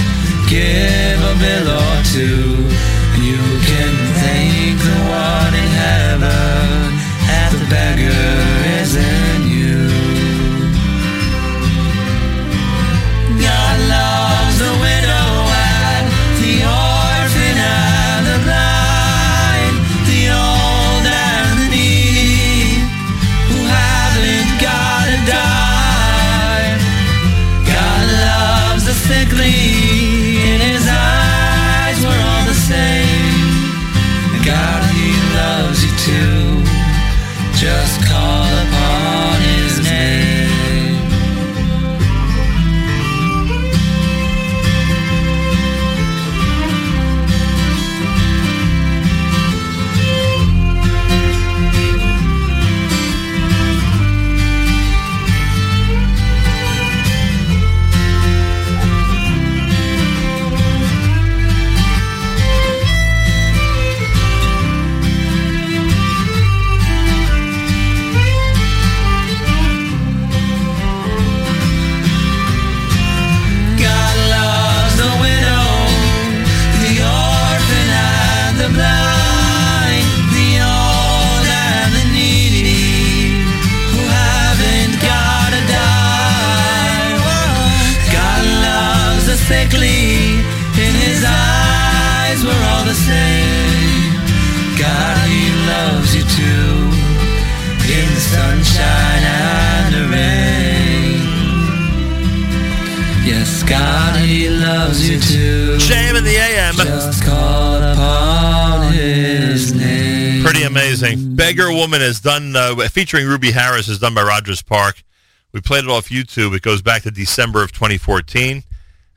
Woman is done, uh, featuring Ruby Harris, is done by Rogers Park. We played it off YouTube. It goes back to December of 2014,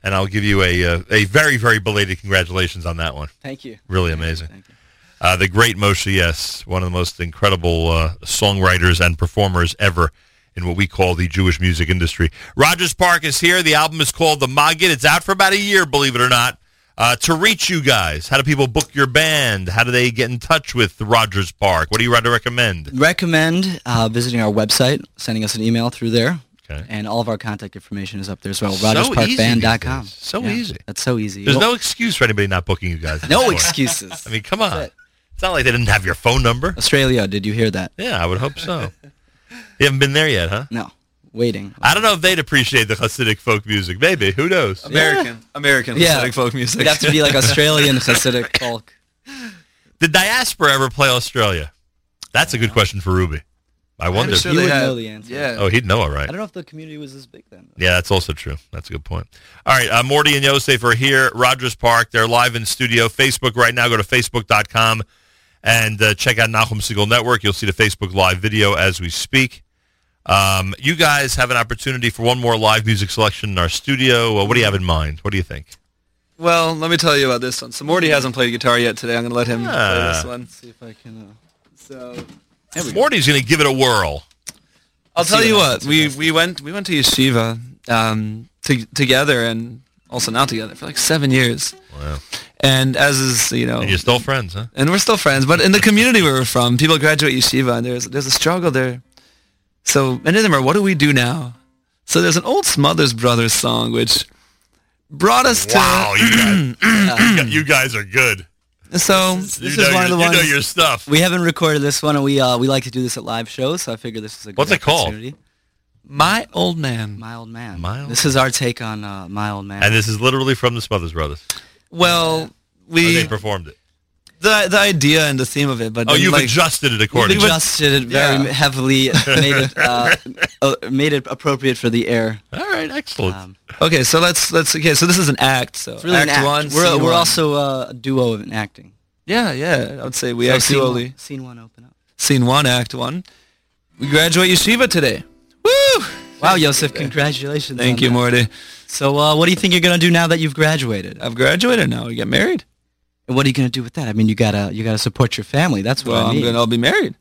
and I'll give you a uh, a very very belated congratulations on that one. Thank you. Really amazing. Thank you. Uh, the great Moshe Yess, one of the most incredible uh, songwriters and performers ever in what we call the Jewish music industry. Rogers Park is here. The album is called The Magid. It's out for about a year, believe it or not. Uh, to reach you guys, how do people book your band? How do they get in touch with Rogers Park? What do you rather recommend? Recommend uh, visiting our website, sending us an email through there. Okay. And all of our contact information is up there as well. So easy RogersParkBand.com. So Yeah, easy. That's so easy. There's Well, no excuse for anybody not booking you guys. no excuses. *laughs* I mean, come on. It. It's not like they didn't have your phone number. Australia, did you hear that? Yeah, I would hope so. you haven't been there yet, huh? No. Waiting. I don't know if they'd appreciate the Hasidic folk music. Maybe. Who knows? American, American Yeah. Hasidic folk music. It'd have to be like Australian Hasidic *laughs* folk. Did Diaspora ever play Australia? That's a good question for Ruby. I wonder. sure You would have- know the answer. Yeah. Oh, he'd know, all right. I don't know if the community was as big then. Yeah, that's also true. That's a good point. All right, uh, Morty and Yosef are here at Rogers Park. They're live in studio. Facebook right now. Go to facebook.com and uh, check out Nachum Segal Network. You'll see the Facebook live video as we speak. Um, you guys have an opportunity for one more live music selection in our studio. Uh, what do you have in mind? What do you think? Well, let me tell you about this one. So Morty hasn't played guitar yet today. I'm going to let him play Ah. this one. see if I can. Uh... So Morty's going to give it a whirl. I'll see tell you what what. We we went we went to yeshiva um, to, together and also not together for like seven years. Wow. And as is you know, And you're still friends, huh? and we're still friends. But in the community where we're from, people graduate yeshiva, and there's there's a struggle there. So many of them are, what do we do now? So there's an old Smothers Brothers song which brought us to. Wow, you guys, *clears throat* you guys- are good. So You This is one of your- the You know your stuff. We haven't recorded this one, and we uh, we like to do this at live shows, so I figured this is a good What's it called? my old man. My Old Man. My Old this is our take on uh, My Old Man. And this is literally from the Smothers Brothers. Well, Or we they performed it. The the idea and the theme of it, but Oh, then, you've like, adjusted it accordingly. we accordingly. adjusted it very Yeah. heavily, *laughs* made it uh, uh, made it appropriate for the air. All right, excellent. Um, Okay, so let's let's okay. So this is an act. So it's really act, an act. one. We're we're one. also uh, a duo in acting. yeah yeah. I would say we So act scene dually. one, scene one, open up. Scene one, act one. We graduate yeshiva today. Woo! Wow, Yosef, congratulations! Thank on you, that. Morty. So, uh, what do you think you're gonna do now that you've graduated? I've graduated now. We get married. And what are you gonna do with that? I mean, you gotta you gotta support your family. That's what Well, I I'm gonna I'll be married.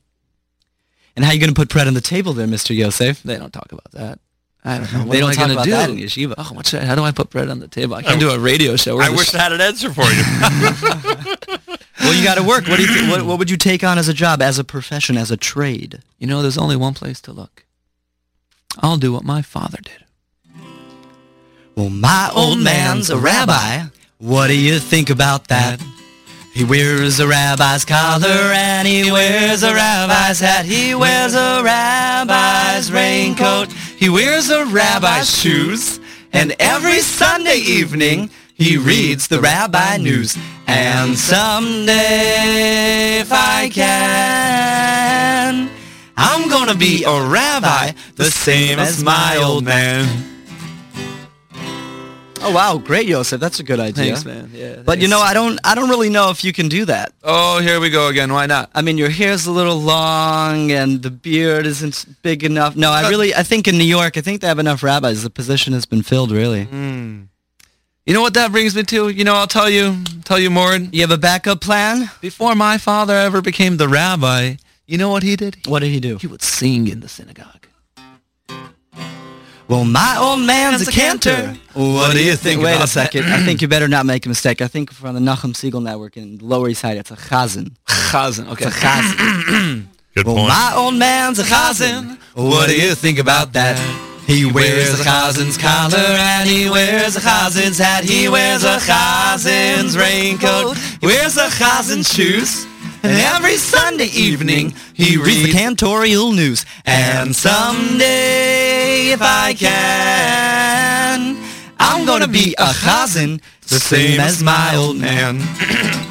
And how are you gonna put bread on the table there, Mr. Yosef? They don't talk about that. I don't *laughs* know. What They don't talk about do? that in yeshiva. Oh, what's that? How do I put bread on the table? I can't do a radio show. We're I the wish sh- I had an answer for you. *laughs* Well, you gotta work. What do you th- what, what would you take on as a job, as a profession, as a trade? you know, there's only one place to look. I'll do what my father did. Well, my old man's a rabbi. What do you think about that? He wears a rabbi's collar and he wears a rabbi's hat. He wears a rabbi's raincoat. He wears a rabbi's shoes. And every Sunday evening he reads the rabbi news. And someday, if I can, I'm gonna be a rabbi the same as my old man. Oh wow, great, Yosef. That's a good idea. Thanks, man. Yeah. But you know, I don't, I don't really know if you can do that. Oh, here we go again. Why not? I mean, your hair's a little long and the beard isn't big enough. No, I really, I think in New York, I think they have enough rabbis. The position has been filled, really. Hmm. You know what that brings me to? You know, I'll tell you, tell you more. You have a backup plan? Before my father ever became the rabbi, you know what he did? What did he do? He would sing in the synagogue. Well, my old man's a cantor. What do you think Wait about a second. I think you better not make a mistake. I think from the Nachum Segal Network in the Lower East Side, it's a chazan. Chazan. Okay. It's a chazan. *clears throat* Good well, point. my old man's a chazan. What do you think about that? He wears a chazan's collar and he wears a chazan's hat. He wears a chazan's raincoat. He wears a chazan's shoes. And every Sunday evening he reads the cantorial news. And someday, if I can, I'm gonna be a chazan the same as my old man. *coughs*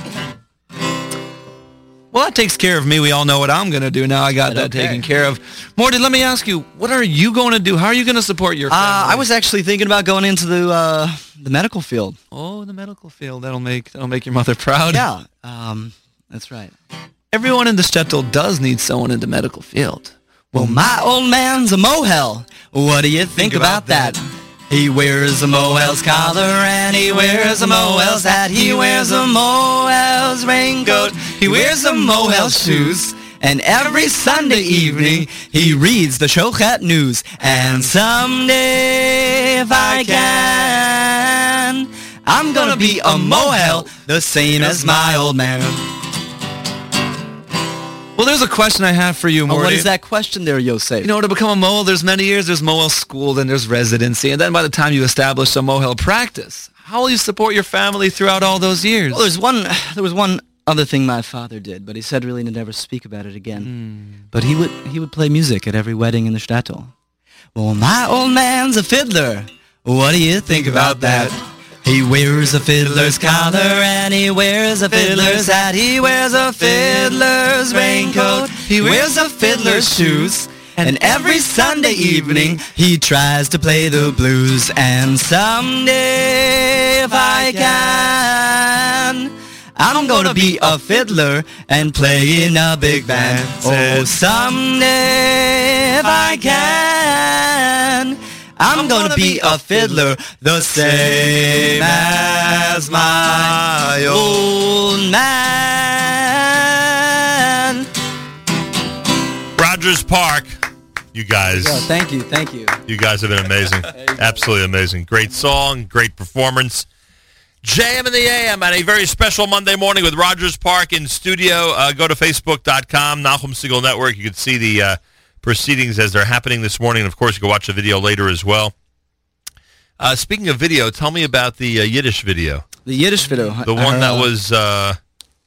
Well, that takes care of me. We all know what I'm going to do now. I got that taken care of. Morty, let me ask you, what are you going to do? How are you going to support your family? Uh, I was actually thinking about going into the uh, the medical field. Oh, the medical field. That'll make that'll make your mother proud. Yeah, *laughs* um, that's right. Everyone in the shtetl does need someone in the medical field. Well, my old man's a mohel. What do you think, about, that? He wears a mohel's collar and he wears a mohel's hat. He wears a mohel's raincoat. He wears a mohel's shoes. And every Sunday evening he reads the Shochet news. And someday, if I can, I'm gonna be a mohel the same as my old man. Well, there's a question I have for you, Oh, Morty. what is that question there, Yosef? You know, to become a mohel, there's many years. There's mohel school, then there's residency, and then by the time you establish a mohel practice, how will you support your family throughout all those years? Well, there's one. There was one other thing my father did, but he said really to never speak about it again. Hmm. But he would he would play music at every wedding in the shtetl. Well, my old man's a fiddler. What do you think about that? He wears a fiddler's collar and he wears a fiddler's hat. He wears a fiddler's raincoat. He wears a fiddler's shoes. And every Sunday evening he tries to play the blues. And someday, if I can, I'm gonna be a fiddler and play in a big band. Oh, someday, if I can, I'm gonna be a fiddler the same as my old man. Rogers Park. You guys, Oh, thank you, thank you. you guys have been amazing. *laughs* Absolutely amazing. Great song, great performance. JM in the AM on a very special Monday morning with Rogers Park in studio. Uh, go to facebook.com, Nachum Segal Network. You can see the uh, proceedings as they're happening this morning. And of course, you can watch the video later as well. Uh, speaking of video, tell me about the uh, Yiddish video, The Yiddish video. the one that uh, was uh,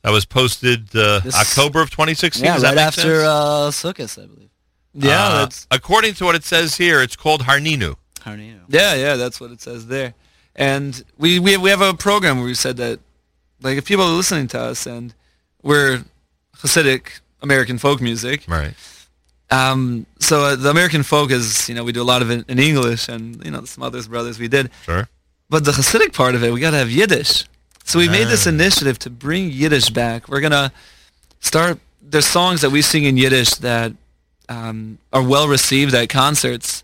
that was posted uh, This- October of 2016. yeah, right after uh, Sukkot, I believe. yeah, according to what it says here, it's called Harninu. You yeah, yeah. That's what it says there. And we we we have a program where we said that, like, if people are listening to us and we're Hasidic American folk music, Right. Um, so uh, the American folk is you know we do a lot of it in English and you know Smothers Brothers we did, Sure. But the Hasidic part of it, we got to have Yiddish. So we made this Ah. initiative to bring Yiddish back. We're going to start, there's songs that we sing in Yiddish that um, are well received at concerts.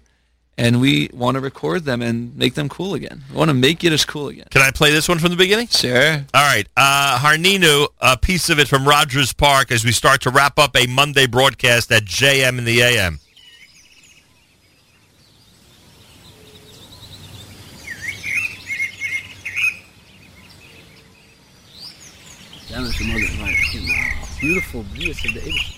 And we want to record them and make them cool again. We want to make Yiddish cool again. Can I play this one from the beginning? Sure. All right. Uh, Harninu, a piece of it from Rogers Park as we start to wrap up a Monday broadcast at JM in the AM. Beautiful views of the Yiddish.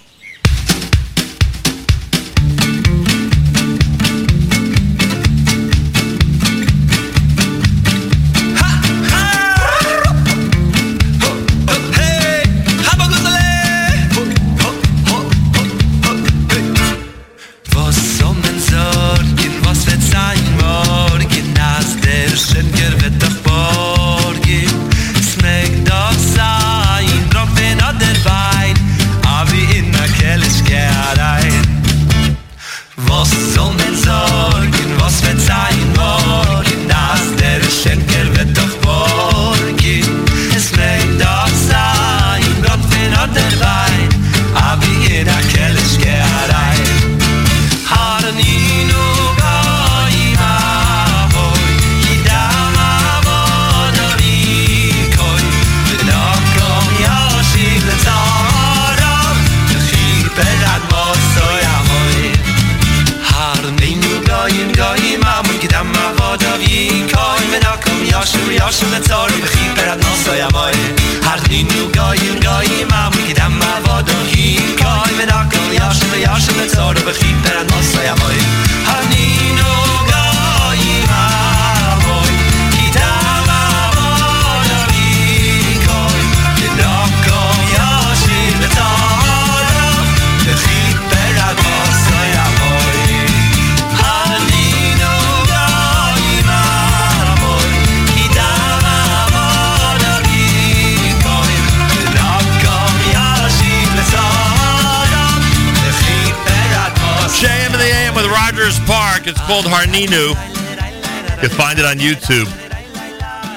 With Park. It's called Harninu. You can find it on YouTube.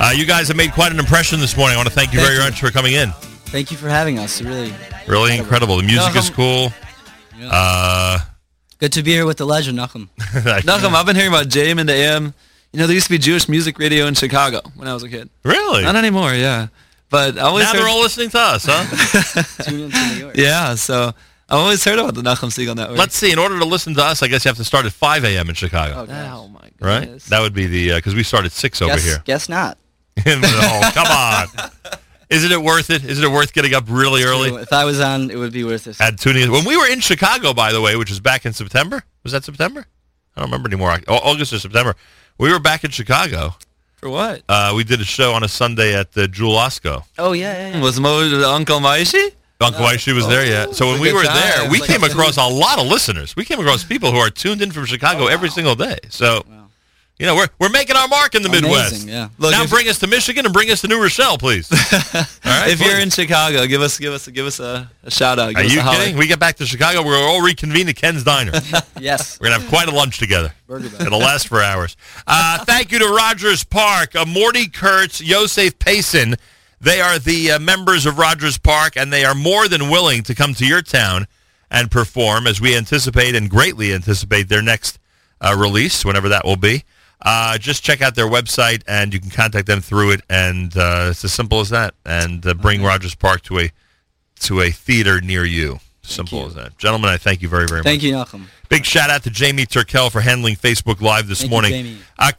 Uh, you guys have made quite an impression this morning. I want to thank you Thank very you. much for coming in. Thank you for having us. Really Really incredible. The music is Nachum- cool. Uh, good to be here with the legend, Nachum. *laughs* Nachum, I've been hearing about JM in the AM. You know, there used to be Jewish music radio in Chicago when I was a kid. really? Not anymore, yeah. But I always Now heard, they're all listening to us, huh? *laughs* Tune into New York. yeah, so I always heard about the Nachum Segal Network. Let's see. In order to listen to us, I guess you have to start at 5 a.m. in Chicago, Oh, gosh. Oh my right? That would be the because we start at six over here. guess not. *laughs* no, come on. Isn't it worth it? Isn't it worth getting up really early? If I was on, it would be worth it. At tuning when we were in Chicago, by the way, which was back in September. Was that September? I don't remember anymore. August or September. We were back in Chicago. For what? Uh, we did a show on a Sunday at the Jewel Osco. Oh yeah, yeah, yeah. Was Mo Uncle Maishi? Uncle Waishi was there yet. So when we were there, we came across a lot of listeners. We came across people who are tuned in from Chicago every single day. So, you know, we're we're making our mark in the Midwest. Yeah. Look, now bring us to Michigan and bring us to New Rochelle, please. *laughs* All right, if you're in Chicago, give us give us give us a, a shout out. Give Are you a kidding? We get back to Chicago, we're all reconvene at Ken's Diner. *laughs* Yes. We're gonna have quite a lunch together. It'll last for hours. Uh, thank you to Rogers Park, uh, Morty Kurtz, Yosef Payson. They are the uh, members of Rogers Park, and they are more than willing to come to your town and perform as we anticipate and greatly anticipate their next uh, release, whenever that will be. Uh, just check out their website, and you can contact them through it, and uh, it's as simple as that. And uh, bring Rogers Park to a to a theater near you. Simple you. as that. Gentlemen, I thank you very, very much. Thank you, Malcolm. Big shout out to Jamie Turkel for handling Facebook Live this Thank you, morning. Jamie. Uh,